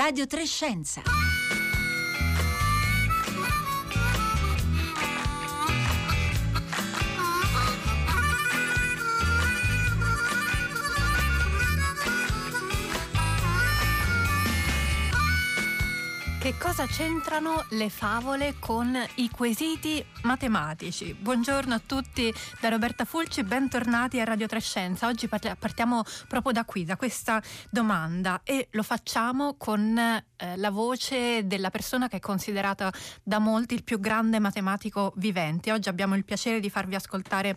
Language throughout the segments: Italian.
Radio Trescenza. Cosa c'entrano le favole con i quesiti matematici? Buongiorno a tutti da Roberta Fulci, bentornati a Radio Trescenza. Oggi partiamo proprio da qui, da questa domanda e lo facciamo con eh, la voce della persona che è considerata da molti il più grande matematico vivente. Oggi abbiamo il piacere di farvi ascoltare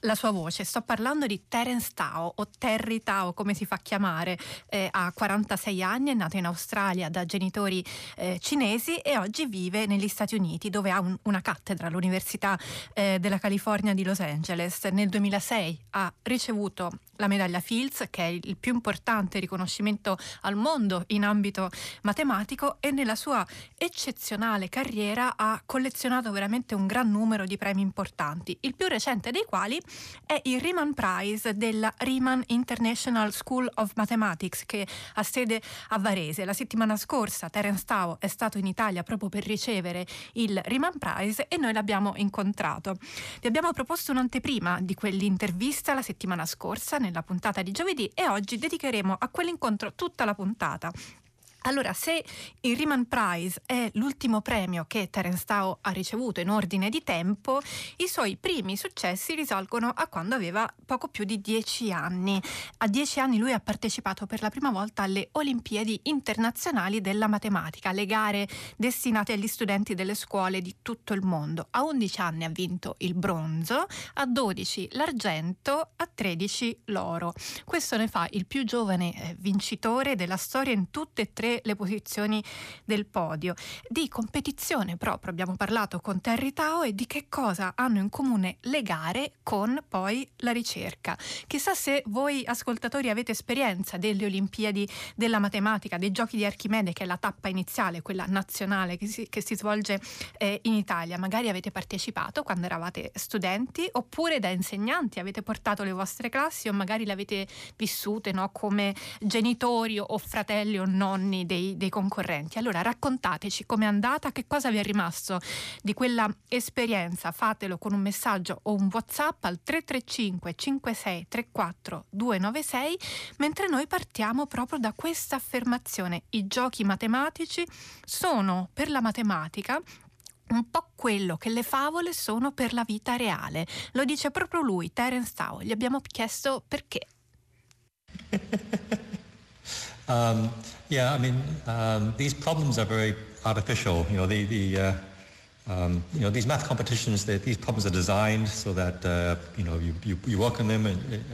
la sua voce. Sto parlando di Terence Tao o Terry Tao, come si fa chiamare. Eh, ha 46 anni, è nato in Australia da genitori eh, cinesi e oggi vive negli Stati Uniti dove ha un, una cattedra all'Università eh, della California di Los Angeles. Nel 2006 ha ricevuto la medaglia Fields, che è il più importante riconoscimento al mondo in ambito matematico e nella sua eccezionale carriera ha collezionato veramente un gran numero di premi importanti, il più recente dei quali è il Riemann Prize della Riemann International School of Mathematics che ha sede a Varese. La settimana scorsa Terence Tao è stato in Italia proprio per ricevere il Riemann Prize e noi l'abbiamo incontrato. Vi abbiamo proposto un'anteprima di quell'intervista la settimana scorsa nella puntata di giovedì e oggi dedicheremo a quell'incontro tutta la puntata. Allora, se il Riemann Prize è l'ultimo premio che Terence Tao ha ricevuto in ordine di tempo, i suoi primi successi risalgono a quando aveva poco più di dieci anni. A dieci anni lui ha partecipato per la prima volta alle Olimpiadi internazionali della matematica, le gare destinate agli studenti delle scuole di tutto il mondo. A 11 anni ha vinto il bronzo, a 12 l'argento, a 13 l'oro. Questo ne fa il più giovane eh, vincitore della storia in tutte e tre le posizioni del podio. Di competizione proprio abbiamo parlato con Terry Tao e di che cosa hanno in comune le gare con poi la ricerca. Chissà se voi ascoltatori avete esperienza delle Olimpiadi della matematica, dei giochi di Archimede, che è la tappa iniziale, quella nazionale che si, che si svolge eh, in Italia. Magari avete partecipato quando eravate studenti oppure da insegnanti avete portato le vostre classi o magari le avete vissute no, come genitori o fratelli o nonni dei, dei concorrenti. Allora raccontateci com'è andata, che cosa vi è rimasto di quella esperienza. Fatelo con un messaggio o un WhatsApp al 335 56 34 296 mentre noi partiamo proprio da questa affermazione. I giochi matematici sono per la matematica un po' quello che le favole sono per la vita reale. Lo dice proprio lui, Terence Tao. Gli abbiamo chiesto perché. um, Yeah, I mean, um, these problems are very artificial. You know, the, the uh, Um, you know, these math competitions, these problems are designed so that, uh, you know, you, you, you work on them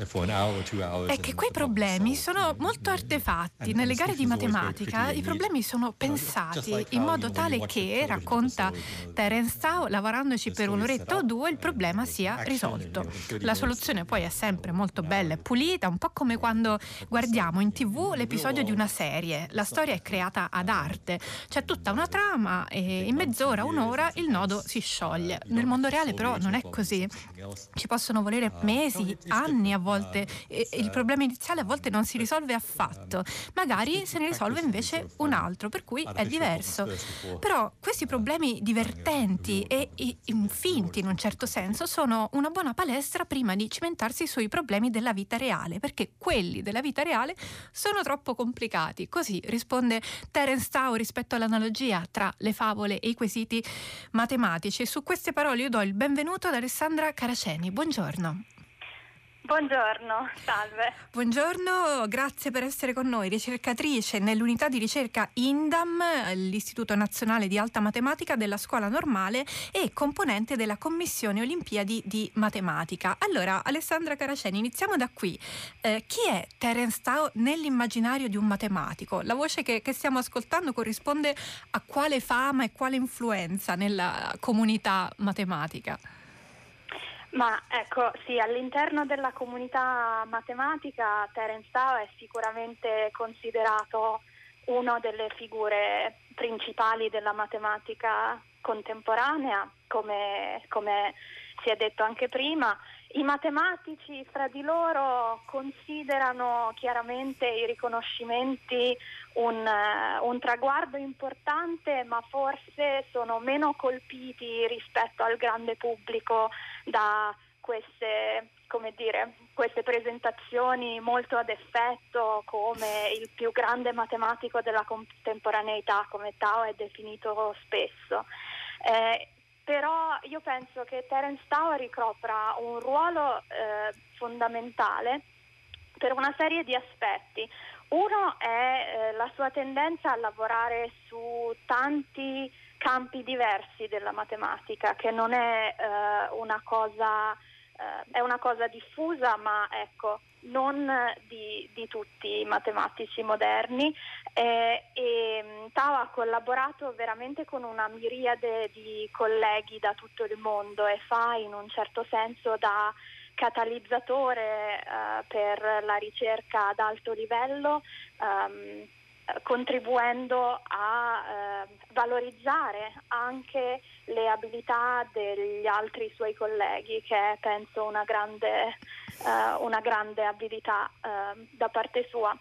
for an hour or two hours. È che quei problemi sono molto artefatti. Nelle gare di matematica i problemi sono pensati in modo tale che, racconta Terence Tao, lavorandoci per un'oretta o due, il problema sia risolto. La soluzione poi è sempre molto bella e pulita, un po' come quando guardiamo in tv l'episodio di una serie. La storia è creata ad arte. C'è tutta una trama e in mezz'ora, un'ora, il nodo si scioglie. Nel mondo reale però non è così. Ci possono volere mesi, anni a volte e il problema iniziale a volte non si risolve affatto. Magari se ne risolve invece un altro, per cui è diverso. Però questi problemi divertenti e infinti in un certo senso sono una buona palestra prima di cimentarsi sui problemi della vita reale, perché quelli della vita reale sono troppo complicati. Così risponde Terence Tao rispetto all'analogia tra le favole e i quesiti matematici. Su queste parole io do il benvenuto ad Alessandra Caraceni. Buongiorno. Buongiorno, salve. Buongiorno, grazie per essere con noi, ricercatrice nell'unità di ricerca INDAM, l'Istituto Nazionale di Alta Matematica della Scuola Normale e componente della Commissione Olimpiadi di Matematica. Allora, Alessandra Caraceni, iniziamo da qui. Eh, chi è Terence Tao nell'immaginario di un matematico? La voce che, che stiamo ascoltando corrisponde a quale fama e quale influenza nella comunità matematica? Ma ecco, sì, all'interno della comunità matematica Terence Tao è sicuramente considerato una delle figure principali della matematica contemporanea, come, come si è detto anche prima, I matematici fra di loro considerano chiaramente i riconoscimenti un, uh, un, traguardo importante, ma forse sono meno colpiti rispetto al grande pubblico da queste, dire, queste presentazioni molto ad effetto come il più grande matematico della contemporaneità, come Tao è definito spesso. Eh, però io penso che Terence Tao ricopra un ruolo eh, fondamentale per una serie di aspetti. Uno è eh, la sua tendenza a lavorare su tanti campi diversi della matematica, che non è eh, una cosa eh, è una cosa diffusa, ma ecco, non di, di tutti i matematici moderni eh, e mm, Tao ha collaborato veramente con una miriade di colleghi da tutto il mondo e fa in un certo senso da catalizzatore eh, per la ricerca ad alto livello. Um, contribuendo a eh, valorizzare anche le abilità degli altri suoi colleghi, che è penso una grande, eh, una grande abilità eh, da parte sua.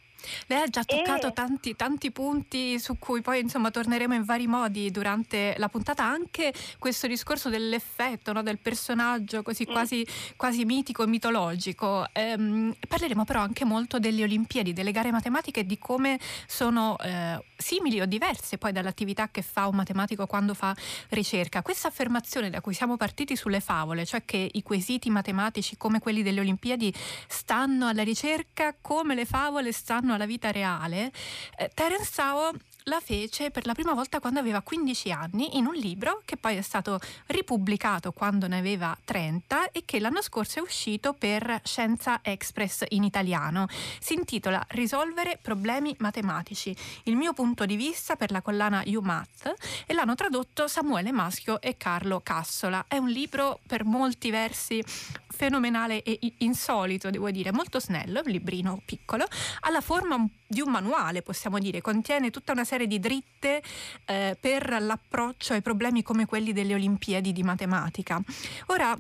Lei ha già toccato e... tanti, tanti, punti su cui poi insomma torneremo in vari modi durante la puntata, anche questo discorso dell'effetto no, del personaggio così mm. quasi, quasi, mitico e mitologico. Ehm, parleremo però anche molto delle Olimpiadi, delle gare matematiche e di come sono eh, simili o diverse poi dall'attività che fa un matematico quando fa ricerca. Questa affermazione da cui siamo partiti sulle favole, cioè che i quesiti matematici come quelli delle Olimpiadi stanno alla ricerca come le favole stanno alla vita reale, eh, Terence Tao la fece per la prima volta quando aveva 15 anni in un libro che poi è stato ripubblicato quando ne aveva 30 e che l'anno scorso è uscito per Scienza Express in italiano. Si intitola Risolvere problemi matematici, il mio punto di vista per la collana UMath e l'hanno tradotto Samuele Maschio e Carlo Cassola. È un libro per molti versi fenomenale e insolito, devo dire, molto snello, un librino piccolo, ha la forma di un manuale, possiamo dire, contiene tutta una serie di dritte eh, per l'approccio ai problemi come quelli delle Olimpiadi di matematica. Ora,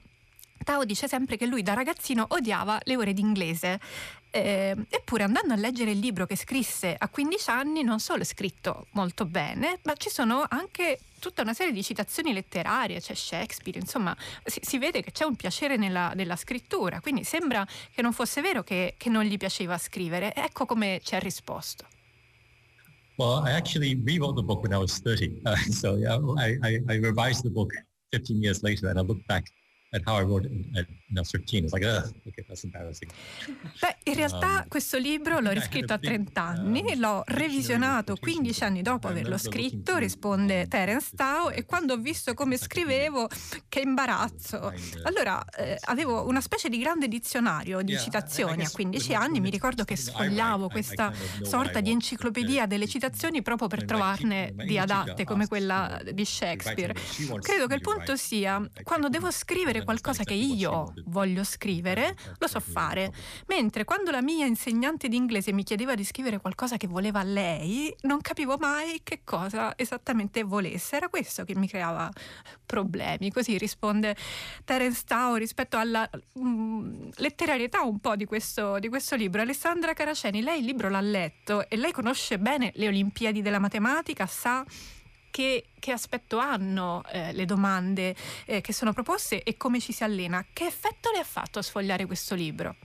Tao dice sempre che lui da ragazzino odiava le ore d'inglese. Eh, eppure andando a leggere il libro che scrisse a 15 anni non solo è scritto molto bene, ma ci sono anche tutta una serie di citazioni letterarie, c'è Shakespeare, insomma si, si vede che c'è un piacere nella, nella, scrittura, quindi sembra che non fosse vero che, che non gli piaceva scrivere. Ecco come ci ha risposto. Well, I actually rewrote the book when I was 30. Uh, so yeah, I, I, I revised the book 15 years later and I looked back at how I wrote it at you know, 13. It's like, okay, that's embarrassing. Beh, in realtà um, questo libro l'ho riscritto a 30 anni, uh, l'ho revisionato 15 anni dopo averlo scritto, risponde Terence Tao, e quando ho visto come scrivevo, che imbarazzo. Allora, eh, avevo una specie di grande dizionario di citazioni a 15 anni, mi ricordo che sfogliavo questa sorta di enciclopedia delle citazioni proprio per trovarne di adatte, come quella di Shakespeare. Credo che il punto sia, quando devo scrivere scrivere qualcosa che io voglio scrivere, lo so fare. Mentre quando la mia insegnante di inglese mi chiedeva di scrivere qualcosa che voleva lei, non capivo mai che cosa esattamente volesse. Era questo che mi creava problemi. Così risponde Terence Tao rispetto alla mh, mm, letterarietà un po' di questo, di questo libro. Alessandra Caraceni, lei il libro l'ha letto e lei conosce bene le Olimpiadi della matematica, sa che, che aspetto hanno eh, le domande eh, che sono proposte e come ci si allena. Che effetto le ha fatto sfogliare questo libro?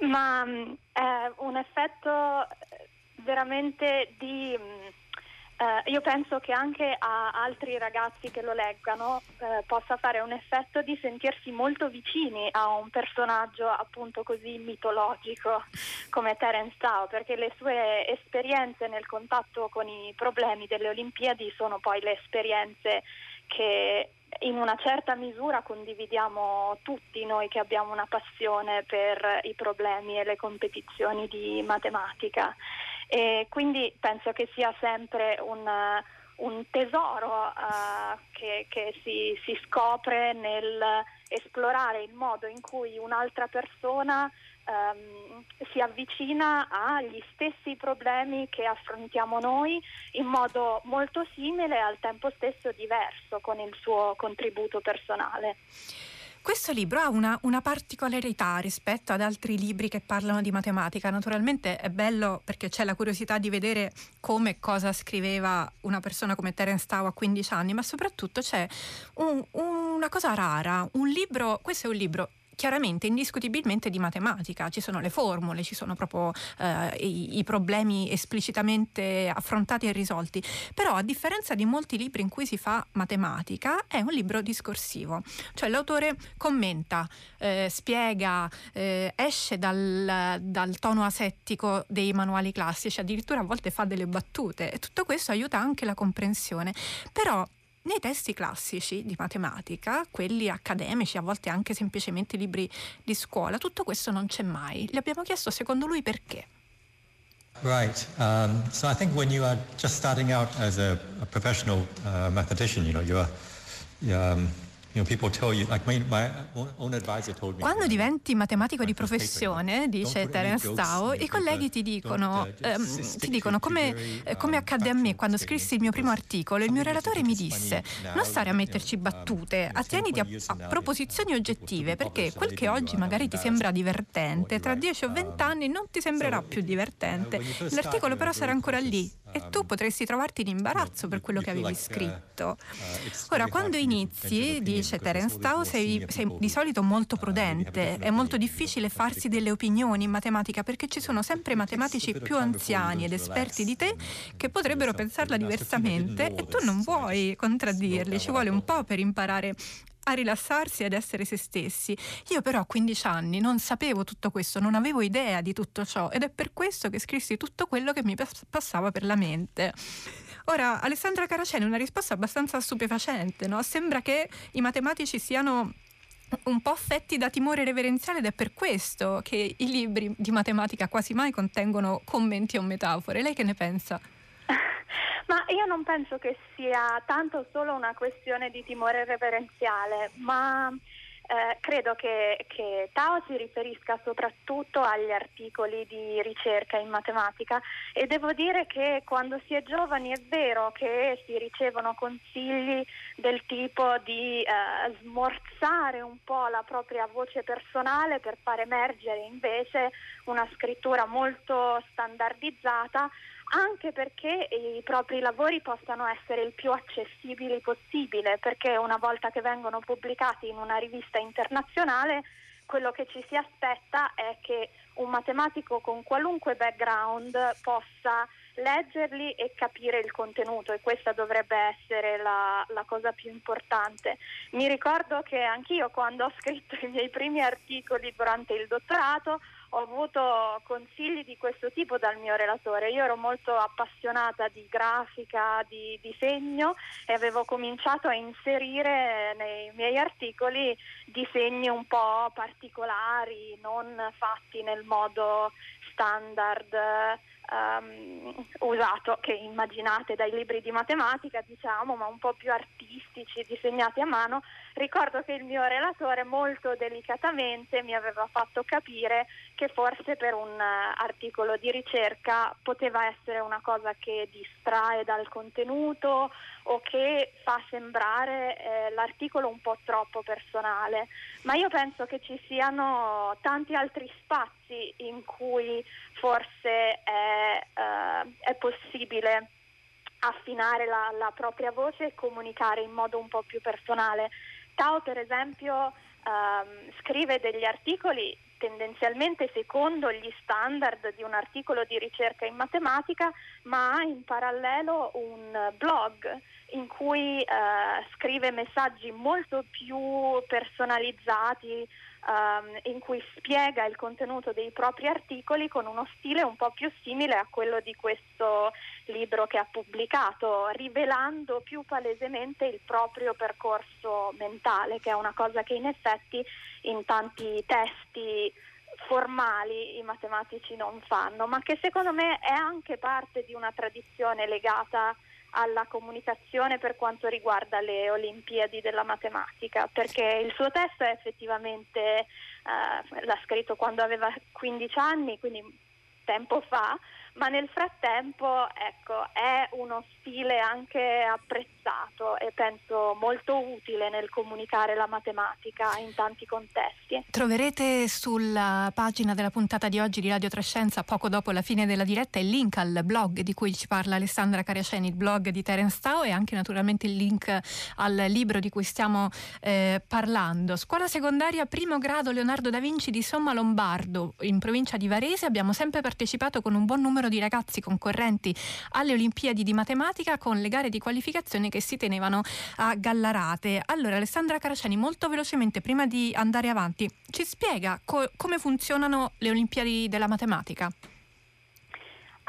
Ma mm, è un effetto veramente di mm, eh, io penso che anche a altri ragazzi che lo leggano eh, possa fare un effetto di sentirsi molto vicini a un personaggio appunto così mitologico come Terence Tao, perché le sue esperienze nel contatto con i problemi delle Olimpiadi sono poi le esperienze che in una certa misura condividiamo tutti noi che abbiamo una passione per i problemi e le competizioni di matematica. E quindi penso che sia sempre un, un tesoro uh, che, che si, si, scopre nel esplorare il modo in cui un'altra persona um, si avvicina agli stessi problemi che affrontiamo noi in modo molto simile e al tempo stesso diverso con il suo contributo personale. Questo libro ha una, una, particolarità rispetto ad altri libri che parlano di matematica. Naturalmente è bello perché c'è la curiosità di vedere come e cosa scriveva una persona come Terence Tao a 15 anni, ma soprattutto c'è un, una cosa rara, un libro, questo è un libro chiaramente, indiscutibilmente di matematica, ci sono le formule, ci sono proprio eh, i, i, problemi esplicitamente affrontati e risolti, però a differenza di molti libri in cui si fa matematica, è un libro discorsivo, cioè l'autore commenta, eh, spiega, eh, esce dal, dal tono asettico dei manuali classici, addirittura a volte fa delle battute. E tutto questo aiuta anche la comprensione, però nei testi classici di matematica, quelli accademici, a volte anche semplicemente libri di scuola, tutto questo non c'è mai. Le abbiamo chiesto secondo lui perché. Right. Um, so I think when you are just starting out as a, a professional uh, mathematician, you know, you're, you're um, quando diventi matematico di professione, dice Terence Tao, i colleghi ti dicono, uh, ehm, ti dicono come, eh, come, um, accadde a me quando scrissi il mio primo articolo, il mio relatore mi disse non stare a metterci battute, attieniti a, a proposizioni oggettive, perché quel che oggi magari ti sembra divertente, tra 10 o 20 anni non ti sembrerà più divertente. L'articolo però sarà ancora lì e tu potresti trovarti in imbarazzo per quello che avevi scritto. Ora, quando inizi, dice Terence Tao, sei, sei di solito molto prudente, è molto difficile farsi delle opinioni in matematica perché ci sono sempre matematici più anziani ed esperti di te che potrebbero pensarla diversamente. e tu non vuoi contraddirli, ci vuole un po' per imparare a rilassarsi ed essere se stessi. Io però a 15 anni non sapevo tutto questo, non avevo idea di tutto ciò ed è per questo che scrissi tutto quello che mi passava per la mente. Ora, Alessandra Caraceni, una risposta abbastanza stupefacente, no? Sembra che i matematici siano un po' affetti da timore reverenziale ed è per questo che i libri di matematica quasi mai contengono commenti o metafore. Lei che ne pensa? Ma io non penso che sia tanto solo una questione di timore reverenziale, ma eh, credo che, che, Tao si riferisca soprattutto agli articoli di ricerca in matematica. E devo dire che quando si è giovani è vero che si ricevono consigli del tipo di eh, smorzare un po' la propria voce personale per far emergere invece una scrittura molto standardizzata anche perché i propri lavori possano essere il più accessibili possibile, perché una volta che vengono pubblicati in una rivista internazionale, quello che ci si aspetta è che un matematico con qualunque background possa leggerli e capire il contenuto e questa dovrebbe essere la, la, cosa più importante. Mi ricordo che anch'io quando ho scritto i miei primi articoli durante il dottorato ho avuto consigli di questo tipo dal mio relatore. Io ero molto appassionata di grafica, di disegno e avevo cominciato a inserire nei miei articoli disegni un po' particolari, non fatti nel modo standard um, usato, che immaginate dai libri di matematica, diciamo, ma un po' più artistici, disegnati a mano, ricordo che il mio relatore molto delicatamente mi aveva fatto capire che forse per un uh, articolo di ricerca poteva essere una cosa che distrae dal contenuto o che fa sembrare eh, l'articolo un po' troppo personale, ma io penso che ci siano tanti altri spazi in cui forse è, uh, è possibile affinare la, la, propria voce e comunicare in modo un po' più personale. Tao per esempio um, scrive degli articoli tendenzialmente secondo gli standard di un articolo di ricerca in matematica, ma ha in parallelo un blog in cui eh, scrive messaggi molto più personalizzati, Um, in cui spiega il contenuto dei propri articoli con uno stile un po' più simile a quello di questo libro che ha pubblicato, rivelando più palesemente il proprio percorso mentale, che è una cosa che in effetti in tanti testi formali i matematici non fanno, ma che secondo me è anche parte di una tradizione legata alla comunicazione per quanto riguarda le Olimpiadi della matematica, perché il suo testo è effettivamente, eh, l'ha scritto quando aveva 15 anni, quindi tempo fa, ma nel frattempo ecco, è uno stile anche apprezzato e penso molto utile nel comunicare la matematica in tanti contesti. Troverete sulla pagina della puntata di oggi di Radio Trescenza, poco dopo la fine della diretta, il link al blog di cui ci parla Alessandra Cariaceni, il blog di Terence Tao e anche naturalmente il link al libro di cui stiamo eh, parlando. Scuola secondaria primo grado Leonardo da Vinci di Somma Lombardo, in provincia di Varese, abbiamo sempre partecipato con un buon numero di ragazzi concorrenti alle Olimpiadi di matematica con le gare di qualificazione che si tenevano a Gallarate. Allora Alessandra Caraceni, molto velocemente prima di andare avanti, ci spiega co- come funzionano le Olimpiadi della matematica?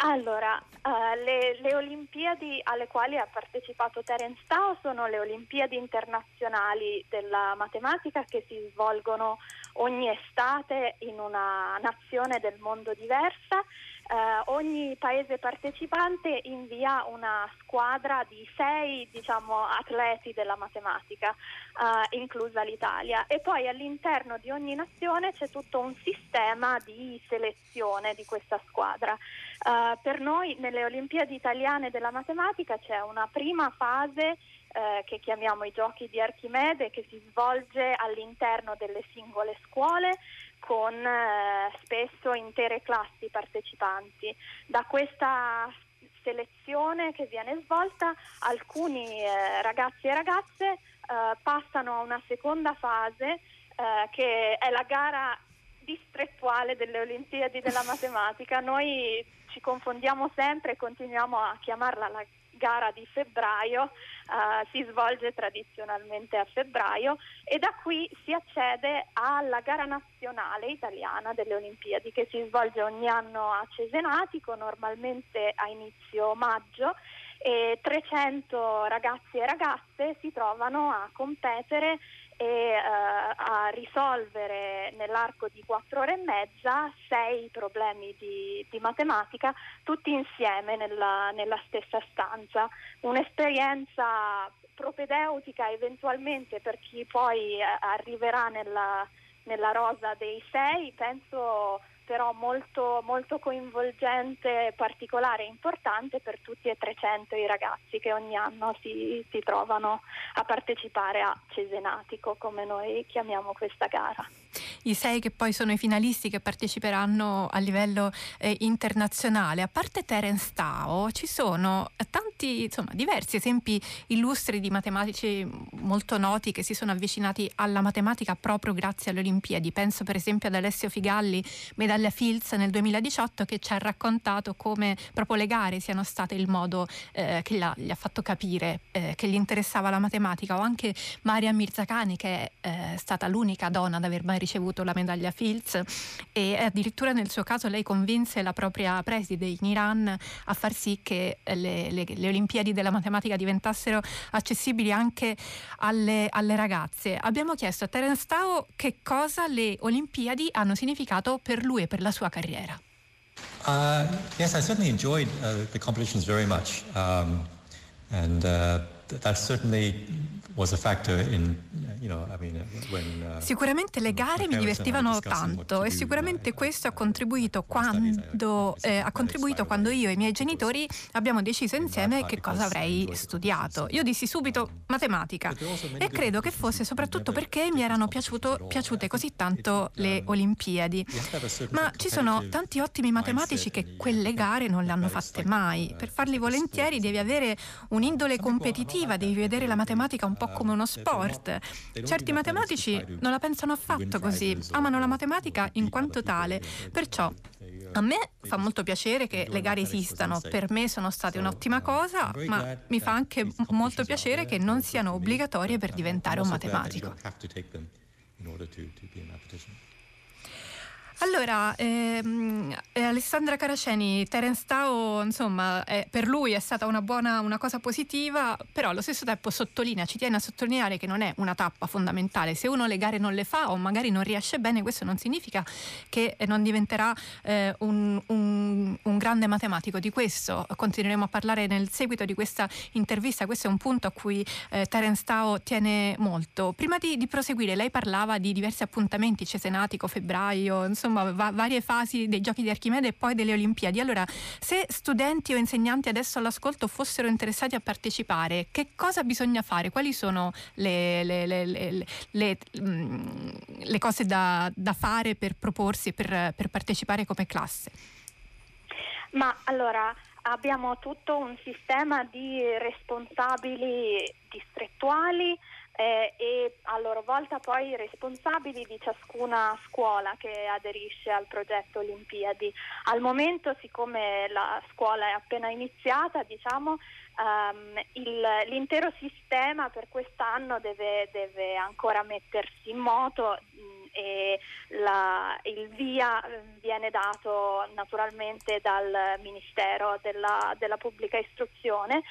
Allora, uh, le, le, Olimpiadi alle quali ha partecipato Terence Tao sono le Olimpiadi internazionali della matematica che si svolgono ogni estate in una nazione del mondo diversa eh, ogni paese partecipante invia una squadra di sei diciamo, atleti della matematica, eh, inclusa l'Italia, e poi all'interno di ogni nazione c'è tutto un sistema di selezione di questa squadra. Eh, per noi nelle Olimpiadi italiane della matematica c'è una prima fase eh, che chiamiamo i giochi di Archimede che si svolge all'interno delle singole scuole con eh, spesso intere classi partecipanti. Da questa selezione che viene svolta alcuni eh, ragazzi e ragazze eh, passano a una seconda fase eh, che è la gara distrettuale delle Olimpiadi della matematica. Noi ci confondiamo sempre e continuiamo a chiamarla la gara di febbraio uh, si svolge tradizionalmente a febbraio e da qui si accede alla gara nazionale italiana delle Olimpiadi che si svolge ogni anno a Cesenatico, normalmente a inizio maggio e 300 ragazzi e ragazze si trovano a competere e eh, a risolvere nell'arco di quattro ore e mezza sei problemi di, di matematica tutti insieme nella, nella, stessa stanza. Un'esperienza propedeutica eventualmente per chi poi eh, arriverà nella, nella rosa dei sei, penso però molto, molto coinvolgente, particolare e importante per tutti e 300 i ragazzi che ogni anno si, si trovano a partecipare a Cesenatico, come noi chiamiamo questa gara i sei che poi sono i finalisti che parteciperanno a livello eh, internazionale. A parte Terence Tao, ci sono tanti, insomma, diversi esempi illustri di matematici molto noti che si sono avvicinati alla matematica proprio grazie alle Olimpiadi. Penso per esempio ad Alessio Figalli, medaglia Fields nel 2018, che ci ha raccontato come proprio le gare siano state il modo eh, che gli ha fatto capire eh, che gli interessava la matematica, o anche Maria Mirzacani, che è eh, stata l'unica donna ad aver mai ricevuto la medaglia Fields e addirittura nel suo caso lei convinse la propria preside in Iran a far sì che le, le, le Olimpiadi della matematica diventassero accessibili anche alle, alle ragazze. Abbiamo chiesto a Terence Tao che cosa le Olimpiadi hanno significato per lui e per la sua carriera. Uh, yes, I certainly enjoyed uh, the competitions very much. Um, and uh, that certainly Uh, sicuramente le gare mi divertivano tanto e sicuramente questo ha contribuito quando, eh, ha contribuito quando io e i miei genitori abbiamo deciso insieme che cosa avrei studiato. Io dissi subito matematica e credo che fosse soprattutto perché mi erano piaciuto, piaciute così tanto le Olimpiadi. Ma ci sono tanti ottimi matematici che quelle gare non le hanno fatte mai. Per farli volentieri devi avere un'indole competitiva, devi vedere la matematica un po' come uno sport. Certi matematici non la pensano affatto così, amano la matematica in quanto tale, perciò a me fa molto piacere che le gare esistano, per me sono state un'ottima cosa, ma mi fa anche molto piacere che non siano obbligatorie per diventare un matematico. Allora, ehm, eh, Alessandra Caraceni, Terence Tao, insomma, eh, per lui è stata una buona, una cosa positiva, però allo stesso tempo sottolinea, ci tiene a sottolineare che non è una tappa fondamentale. Se uno le gare non le fa o magari non riesce bene, questo non significa che non diventerà eh, un, un, un, grande matematico. Di questo continueremo a parlare nel seguito di questa intervista. Questo è un punto a cui eh, Terence Tao tiene molto. Prima di, di, proseguire, lei parlava di diversi appuntamenti, Cesenatico, febbraio, insomma va, varie fasi dei giochi di Archimede e poi delle Olimpiadi. Allora, se studenti o insegnanti adesso all'ascolto fossero interessati a partecipare, che cosa bisogna fare? Quali sono le, le, le, le mm, cose da, da, fare per proporsi, per, per partecipare come classe? Ma allora abbiamo tutto un sistema di responsabili distrettuali eh, e a loro volta poi responsabili di ciascuna scuola che aderisce al progetto Olimpiadi. Al momento, siccome la scuola è appena iniziata, diciamo, um, il, l'intero sistema per quest'anno deve, deve ancora mettersi in moto e la, il via ehm, viene dato naturalmente dal Ministero della, della Pubblica Istruzione.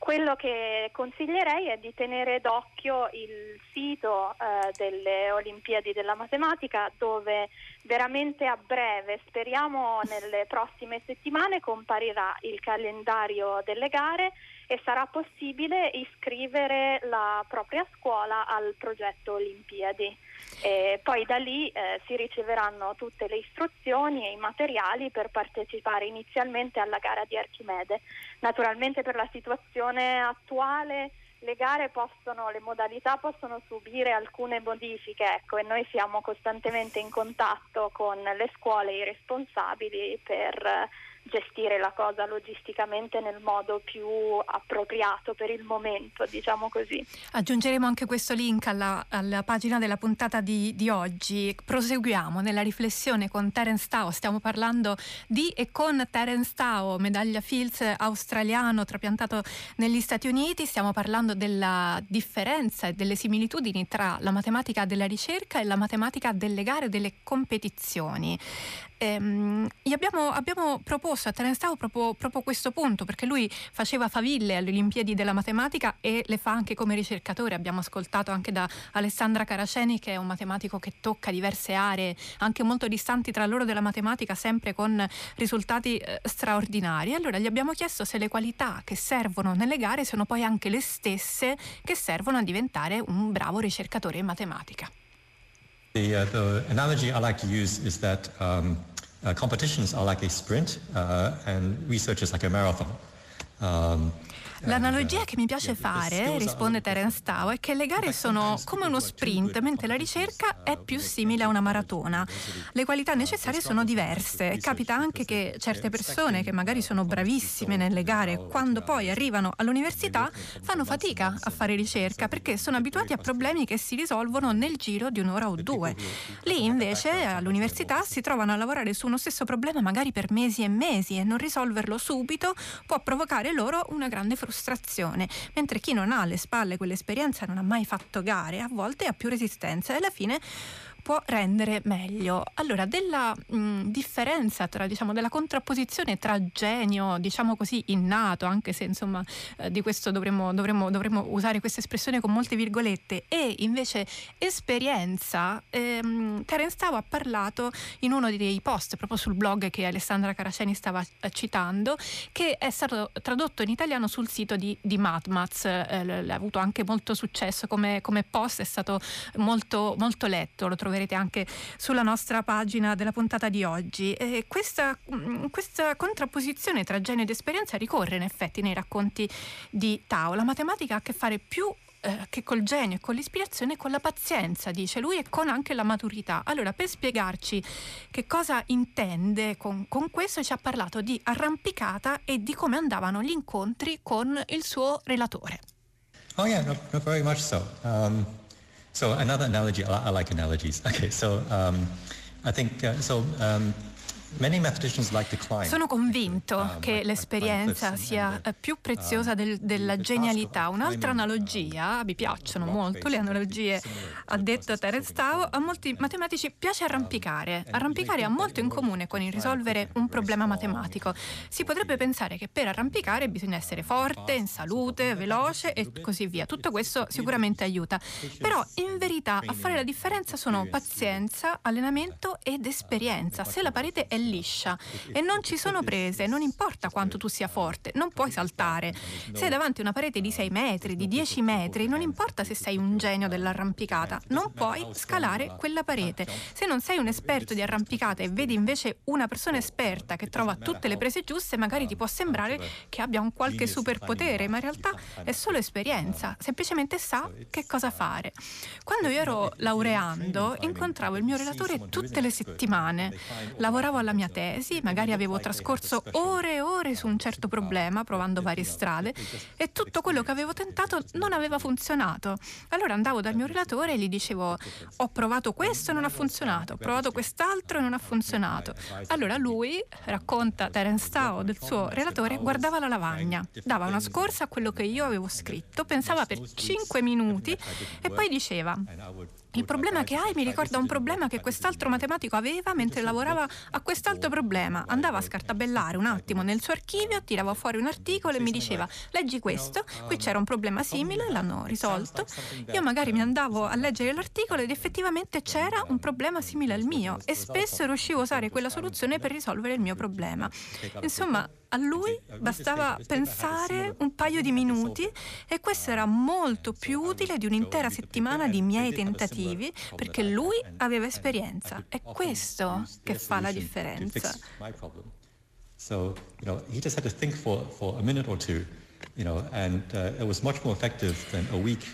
Quello che consiglierei è di tenere d'occhio il sito eh, delle Olimpiadi della Matematica dove veramente a breve, speriamo nelle prossime settimane, comparirà il calendario delle gare e sarà possibile iscrivere la propria scuola al progetto Olimpiadi. E poi da lì eh, si riceveranno tutte le istruzioni e i materiali per partecipare inizialmente alla gara di Archimede. Naturalmente per la situazione attuale le gare possono, le modalità possono subire alcune modifiche ecco, e noi siamo costantemente in contatto con le scuole e i responsabili per gestire la cosa logisticamente nel modo più appropriato per il momento, diciamo così. Aggiungeremo anche questo link alla, alla pagina della puntata di, di, oggi. Proseguiamo nella riflessione con Terence Tao, stiamo parlando di e con Terence Tao, medaglia Fields australiano trapiantato negli Stati Uniti, stiamo parlando della differenza e delle similitudini tra la matematica della ricerca e la matematica delle gare e delle competizioni. Ehm, abbiamo, abbiamo, proposto a Terence proprio, proprio, questo punto perché lui faceva faville alle Olimpiadi della matematica e le fa anche come ricercatore. Abbiamo ascoltato anche da Alessandra Caraceni che è un matematico che tocca diverse aree anche molto distanti tra loro della matematica sempre con risultati eh, straordinari. Allora gli abbiamo chiesto se le qualità che servono nelle gare sono poi anche le stesse che servono a diventare un bravo ricercatore in matematica. The, uh, the analogy I like to use is that um, uh, competitions are like a sprint uh, and research is like a marathon. Um, L'analogia che mi piace fare, risponde Terence Tao, è che le gare sono come uno sprint, mentre la ricerca è più simile a una maratona. Le qualità necessarie sono diverse. Capita anche che certe persone che magari sono bravissime nelle gare, quando poi arrivano all'università, fanno fatica a fare ricerca perché sono abituati a problemi che si risolvono nel giro di un'ora o due. Lì invece all'università si trovano a lavorare su uno stesso problema magari per mesi e mesi e non risolverlo subito può provocare loro una grande frustrazione frustrazione, mentre chi non ha alle spalle quell'esperienza non ha mai fatto gare, a volte ha più resistenza e alla fine può rendere meglio. Allora, della mh, differenza tra, diciamo, della contrapposizione tra genio, diciamo così, innato, anche se insomma eh, di questo dovremmo, dovremmo, dovremmo, usare questa espressione con molte virgolette, e invece esperienza, ehm, Terence Tao ha parlato in uno dei post proprio sul blog che Alessandra Caraceni stava eh, citando, che è stato tradotto in italiano sul sito di, di Matmaz, eh, ha avuto anche molto successo come, come post, è stato molto, molto letto, lo troverete anche sulla nostra pagina della puntata di oggi. E questa, mm, questa contrapposizione tra genio ed esperienza ricorre in effetti nei racconti di Tao. La matematica ha a che fare più eh, che col genio e con l'ispirazione e con la pazienza, dice lui, e con anche la maturità. Allora, per spiegarci che cosa intende con, con questo, ci ha parlato di arrampicata e di come andavano gli incontri con il suo relatore. Oh yeah, no, no, very much so. Um... So another analogy, I, like analogies. Okay, so um, I think, uh, so um, Sono convinto um, che l'esperienza sia uh, più preziosa del, della genialità. Un'altra analogia, mi piacciono molto le analogie, ha detto Terence Tao, a molti matematici piace arrampicare. Arrampicare ha molto in comune con il risolvere un problema matematico. Si potrebbe pensare che per arrampicare bisogna essere forte, in salute, veloce e così via. Tutto questo sicuramente aiuta. Però in verità a fare la differenza sono pazienza, allenamento ed esperienza. Se la parete è liscia. E non ci sono prese, non importa quanto tu sia forte, non puoi saltare. Se hai davanti una parete di 6 metri, di 10 metri, non importa se sei un genio dell'arrampicata, non puoi scalare quella parete. Se non sei un esperto di arrampicata e vedi invece una persona esperta che trova tutte le prese giuste, magari ti può sembrare che abbia un qualche superpotere, ma in realtà è solo esperienza, semplicemente sa che cosa fare. Quando io ero laureando, incontravo il mio relatore tutte le settimane. Lavoravo alla mia tesi, magari avevo trascorso ore e ore su un certo problema, provando varie strade, e tutto quello che avevo tentato non aveva funzionato. Allora andavo dal mio relatore e gli dicevo: Ho provato questo e non ha funzionato, ho provato quest'altro e non ha funzionato. Allora lui, racconta Terence Tao del suo relatore, guardava la lavagna, dava una scorsa a quello che io avevo scritto, pensava per 5 minuti e poi diceva il problema che hai mi ricorda un problema che quest'altro matematico aveva mentre lavorava a quest'altro problema. Andava a scartabellare un attimo nel suo archivio, tirava fuori un articolo e mi diceva leggi questo, qui c'era un problema simile, l'hanno risolto. Io magari mi andavo a leggere l'articolo ed effettivamente c'era un problema simile al mio e spesso riuscivo a usare quella soluzione per risolvere il mio problema. Insomma, a lui bastava pensare un paio di minuti e questo era molto più utile di un'intera settimana di miei tentativi perché lui aveva esperienza. È questo che fa la differenza. So, you know, he just had to think for, for a minute or two You know, and, uh,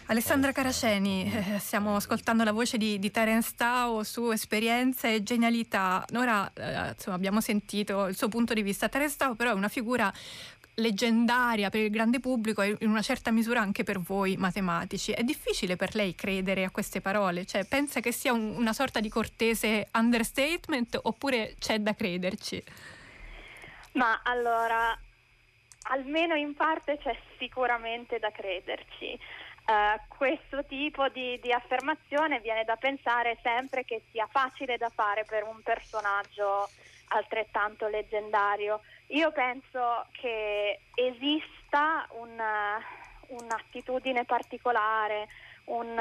Alessandra Caraceni, eh, stiamo ascoltando la voce di, di Terence Tao su esperienza e genialità. Ora eh, insomma, abbiamo sentito il suo punto di vista. Terence Tao però è una figura leggendaria per il grande pubblico e in una certa misura anche per voi matematici. È difficile per lei credere a queste parole? Cioè, pensa che sia un, una sorta di cortese understatement oppure c'è da crederci? Ma allora, almeno in parte c'è sicuramente da crederci. Uh, questo tipo di, di, affermazione viene da pensare sempre che sia facile da fare per un personaggio altrettanto leggendario. Io penso che esista una, un'attitudine particolare, un,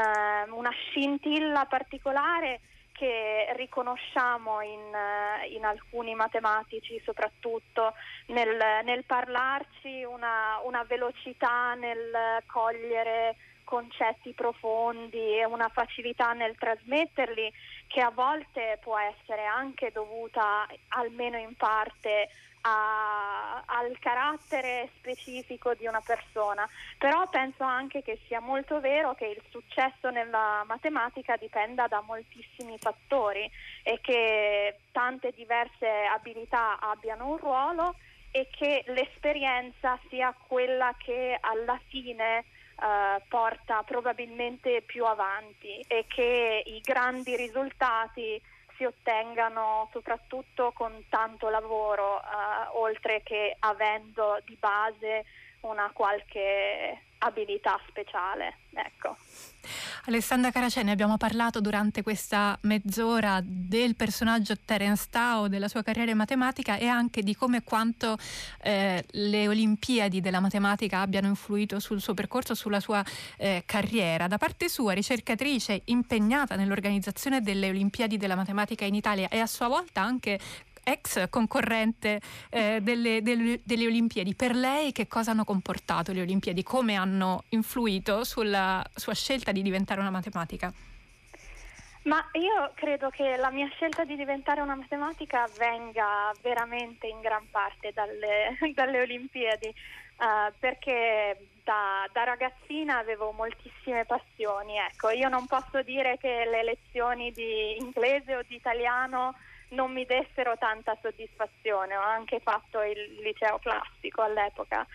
una scintilla particolare che riconosciamo in, eh, in alcuni matematici soprattutto nel, nel parlarci una, una velocità nel cogliere concetti profondi e una facilità nel trasmetterli che a volte può essere anche dovuta almeno in parte a, al carattere specifico di una persona, però penso anche che sia molto vero che il successo nella matematica dipenda da moltissimi fattori e che tante diverse abilità abbiano un ruolo e che l'esperienza sia quella che alla fine eh, porta probabilmente più avanti e che i grandi risultati si ottengano soprattutto con tanto lavoro, eh, oltre che avendo di base una qualche abilità speciale. Ecco. Alessandra Caraceni, abbiamo parlato durante questa mezz'ora del personaggio Terence Tao, della sua carriera in matematica e anche di come e quanto eh, le Olimpiadi della matematica abbiano influito sul suo percorso, sulla sua eh, carriera. Da parte sua, ricercatrice impegnata nell'organizzazione delle Olimpiadi della matematica in Italia e a sua volta anche ex concorrente eh, delle, delle, delle, Olimpiadi. Per lei che cosa hanno comportato le Olimpiadi? Come hanno influito sulla sua scelta di diventare una matematica? Ma io credo che la mia scelta di diventare una matematica venga veramente in gran parte dalle, dalle Olimpiadi, uh, perché da, da, ragazzina avevo moltissime passioni. Ecco, io non posso dire che le lezioni di inglese o di italiano non mi dessero tanta soddisfazione. Ho anche fatto il liceo classico all'epoca.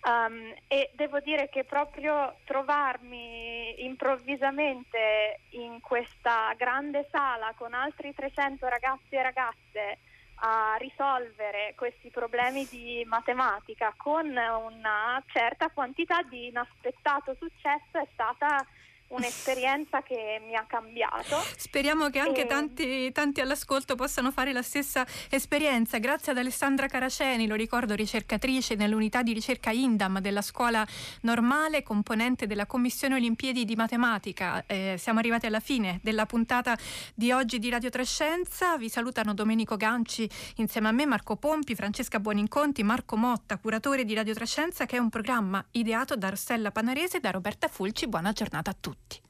Um, e devo dire che proprio trovarmi improvvisamente in questa grande sala con altri 300 ragazzi e ragazze a risolvere questi problemi di matematica con una certa quantità di inaspettato successo è stata un'esperienza che mi ha cambiato. Speriamo che anche e... tanti, tanti, all'ascolto possano fare la stessa esperienza. Grazie ad Alessandra Caraceni, lo ricordo, ricercatrice nell'unità di ricerca INDAM della scuola normale, componente della Commissione Olimpiadi di Matematica. Eh, siamo arrivati alla fine della puntata di oggi di Radio Trescenza. Vi salutano Domenico Ganci insieme a me, Marco Pompi, Francesca Buoninconti, Marco Motta, curatore di Radio Trescenza, che è un programma ideato da Rossella Panarese e da Roberta Fulci. Buona giornata a tutti. Tack!